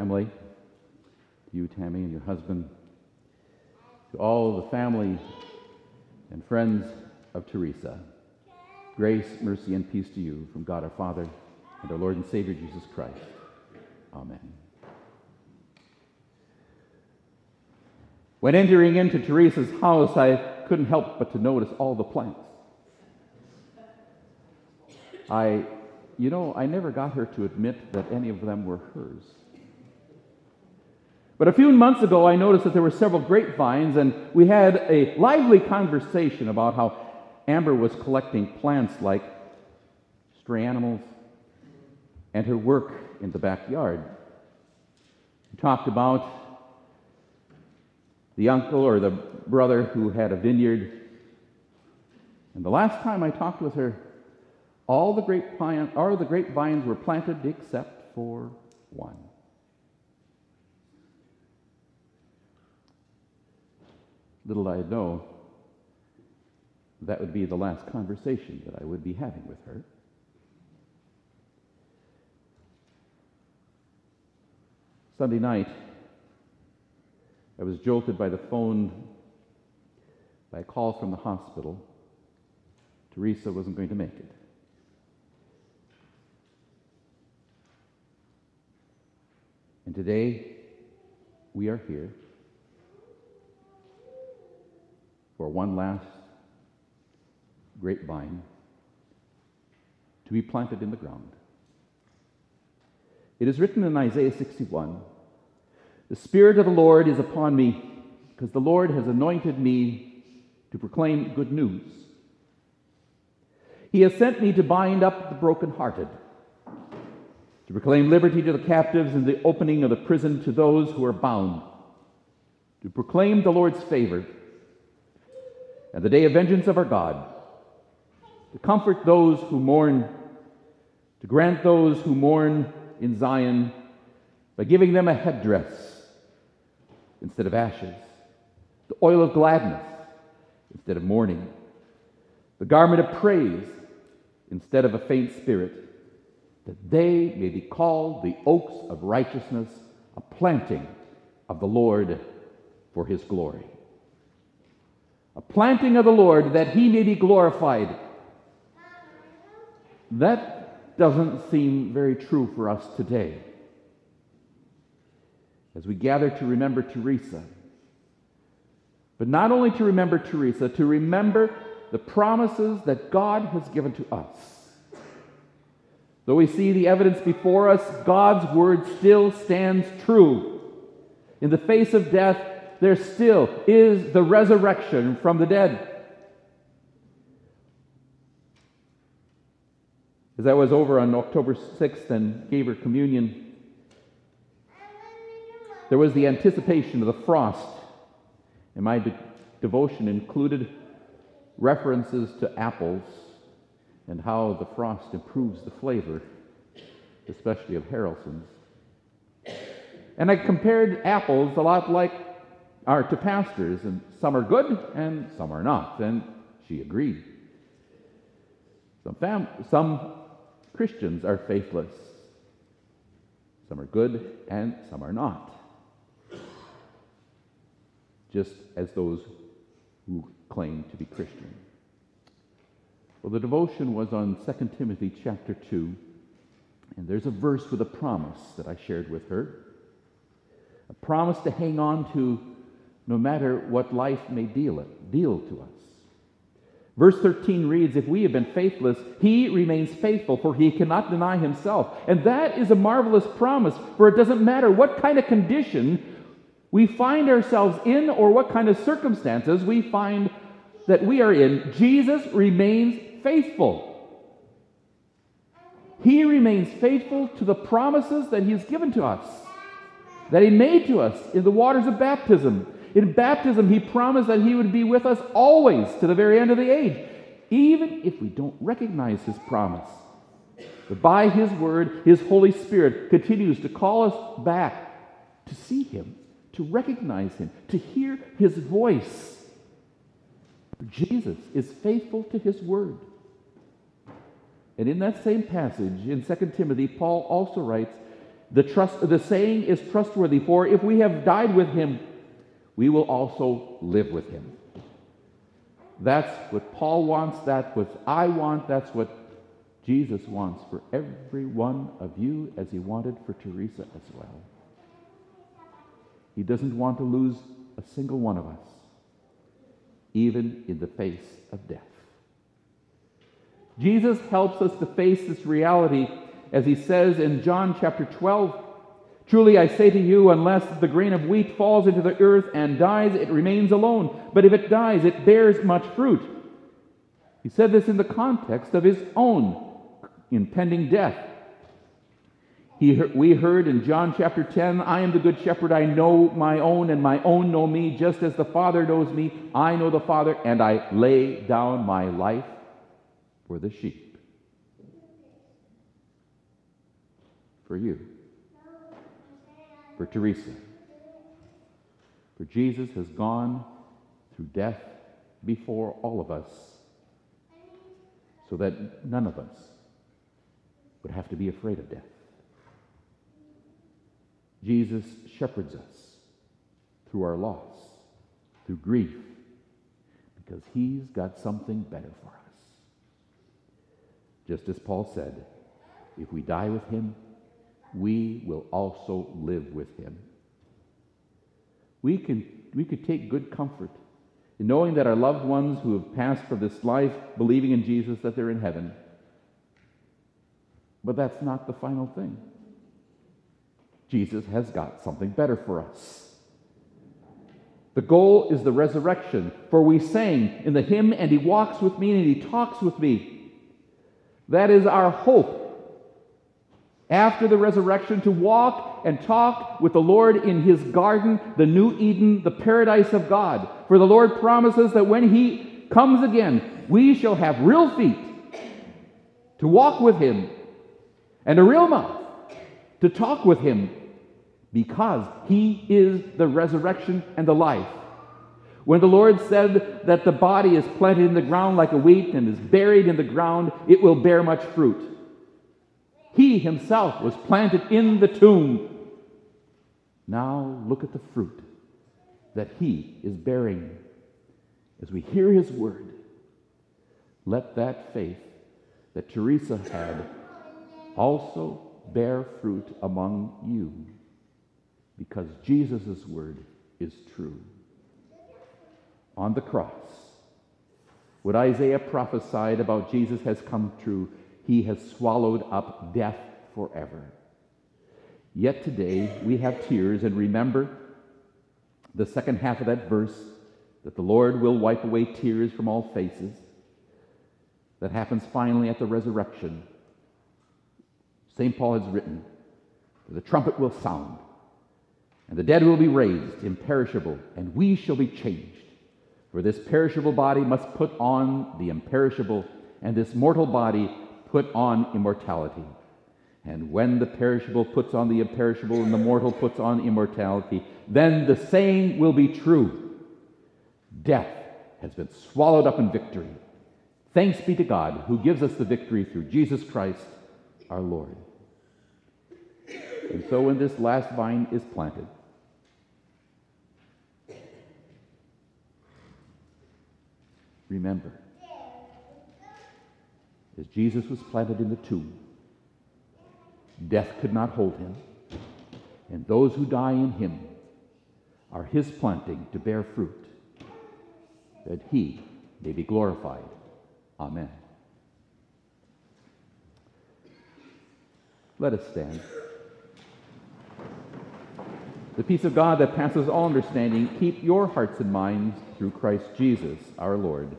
family, to you, Tammy, and your husband, to all the family and friends of Teresa. Grace, mercy, and peace to you from God our Father and our Lord and Savior Jesus Christ. Amen. When entering into Teresa's house, I couldn't help but to notice all the plants. I, you know, I never got her to admit that any of them were hers. But a few months ago, I noticed that there were several grapevines, and we had a lively conversation about how Amber was collecting plants like stray animals and her work in the backyard. We talked about the uncle or the brother who had a vineyard. And the last time I talked with her, all the grapevine, all the grapevines were planted except for one. Little I know, that would be the last conversation that I would be having with her. Sunday night, I was jolted by the phone by a call from the hospital. Teresa wasn't going to make it. And today, we are here for one last grapevine to be planted in the ground. It is written in Isaiah 61 The Spirit of the Lord is upon me, because the Lord has anointed me to proclaim good news. He has sent me to bind up the brokenhearted, to proclaim liberty to the captives and the opening of the prison to those who are bound, to proclaim the Lord's favor and the day of vengeance of our God, to comfort those who mourn, to grant those who mourn in Zion by giving them a headdress instead of ashes, the oil of gladness instead of mourning, the garment of praise instead of a faint spirit, that they may be called the oaks of righteousness, a planting of the Lord for his glory. A planting of the Lord that he may be glorified. That doesn't seem very true for us today. As we gather to remember Teresa, but not only to remember Teresa, to remember the promises that God has given to us. Though we see the evidence before us, God's word still stands true. In the face of death, there still is the resurrection from the dead. As I was over on October 6th and gave her communion, there was the anticipation of the frost, and my de- devotion included references to apples and how the frost improves the flavor, especially of Haralson's. And I compared apples a lot like are to pastors, and some are good and some are not. And she agreed. Some, fam- some Christians are faithless. Some are good and some are not. Just as those who claim to be Christian. Well, the devotion was on 2 Timothy chapter 2, and there's a verse with a promise that I shared with her. A promise to hang on to no matter what life may deal, it, deal to us. Verse 13 reads, If we have been faithless, he remains faithful, for he cannot deny himself. And that is a marvelous promise, for it doesn't matter what kind of condition we find ourselves in or what kind of circumstances we find that we are in, Jesus remains faithful. He remains faithful to the promises that he has given to us, that he made to us in the waters of baptism. In baptism, he promised that he would be with us always to the very end of the age, even if we don't recognize his promise. But by his word, his Holy Spirit continues to call us back to see him, to recognize him, to hear his voice. Jesus is faithful to his word. And in that same passage in 2 Timothy, Paul also writes, The, trust, the saying is trustworthy, for if we have died with him, we will also live with him. That's what Paul wants, that's what I want, that's what Jesus wants for every one of you, as he wanted for Teresa as well. He doesn't want to lose a single one of us, even in the face of death. Jesus helps us to face this reality as he says in John chapter 12 Truly I say to you, unless the grain of wheat falls into the earth and dies, it remains alone. But if it dies, it bears much fruit. He said this in the context of his own impending death. He, we heard in John chapter 10 I am the good shepherd. I know my own, and my own know me, just as the Father knows me. I know the Father, and I lay down my life for the sheep. For you for Teresa. For Jesus has gone through death before all of us so that none of us would have to be afraid of death. Jesus shepherds us through our loss, through grief, because he's got something better for us. Just as Paul said, if we die with him, we will also live with him. We, can, we could take good comfort in knowing that our loved ones who have passed from this life, believing in Jesus, that they're in heaven. But that's not the final thing. Jesus has got something better for us. The goal is the resurrection, for we sang in the hymn, and he walks with me and he talks with me. That is our hope after the resurrection to walk and talk with the Lord in his garden, the new Eden, the paradise of God. For the Lord promises that when he comes again, we shall have real feet to walk with him and a real mouth to talk with him because he is the resurrection and the life. When the Lord said that the body is planted in the ground like a wheat and is buried in the ground, it will bear much fruit. He himself was planted in the tomb. Now look at the fruit that he is bearing. As we hear his word, let that faith that Teresa had also bear fruit among you because Jesus' word is true. On the cross, what Isaiah prophesied about Jesus has come true he has swallowed up death forever. Yet today we have tears and remember the second half of that verse that the Lord will wipe away tears from all faces. That happens finally at the resurrection. St. Paul has written, The trumpet will sound, and the dead will be raised, imperishable, and we shall be changed. For this perishable body must put on the imperishable, and this mortal body put on immortality. And when the perishable puts on the imperishable and the mortal puts on immortality, then the saying will be true Death has been swallowed up in victory. Thanks be to God who gives us the victory through Jesus Christ our Lord. And so when this last vine is planted, remember as Jesus was planted in the tomb. Death could not hold him, and those who die in him are his planting to bear fruit, that he may be glorified. Amen. Let us stand. The peace of God that passes all understanding, keep your hearts and minds through Christ Jesus our Lord.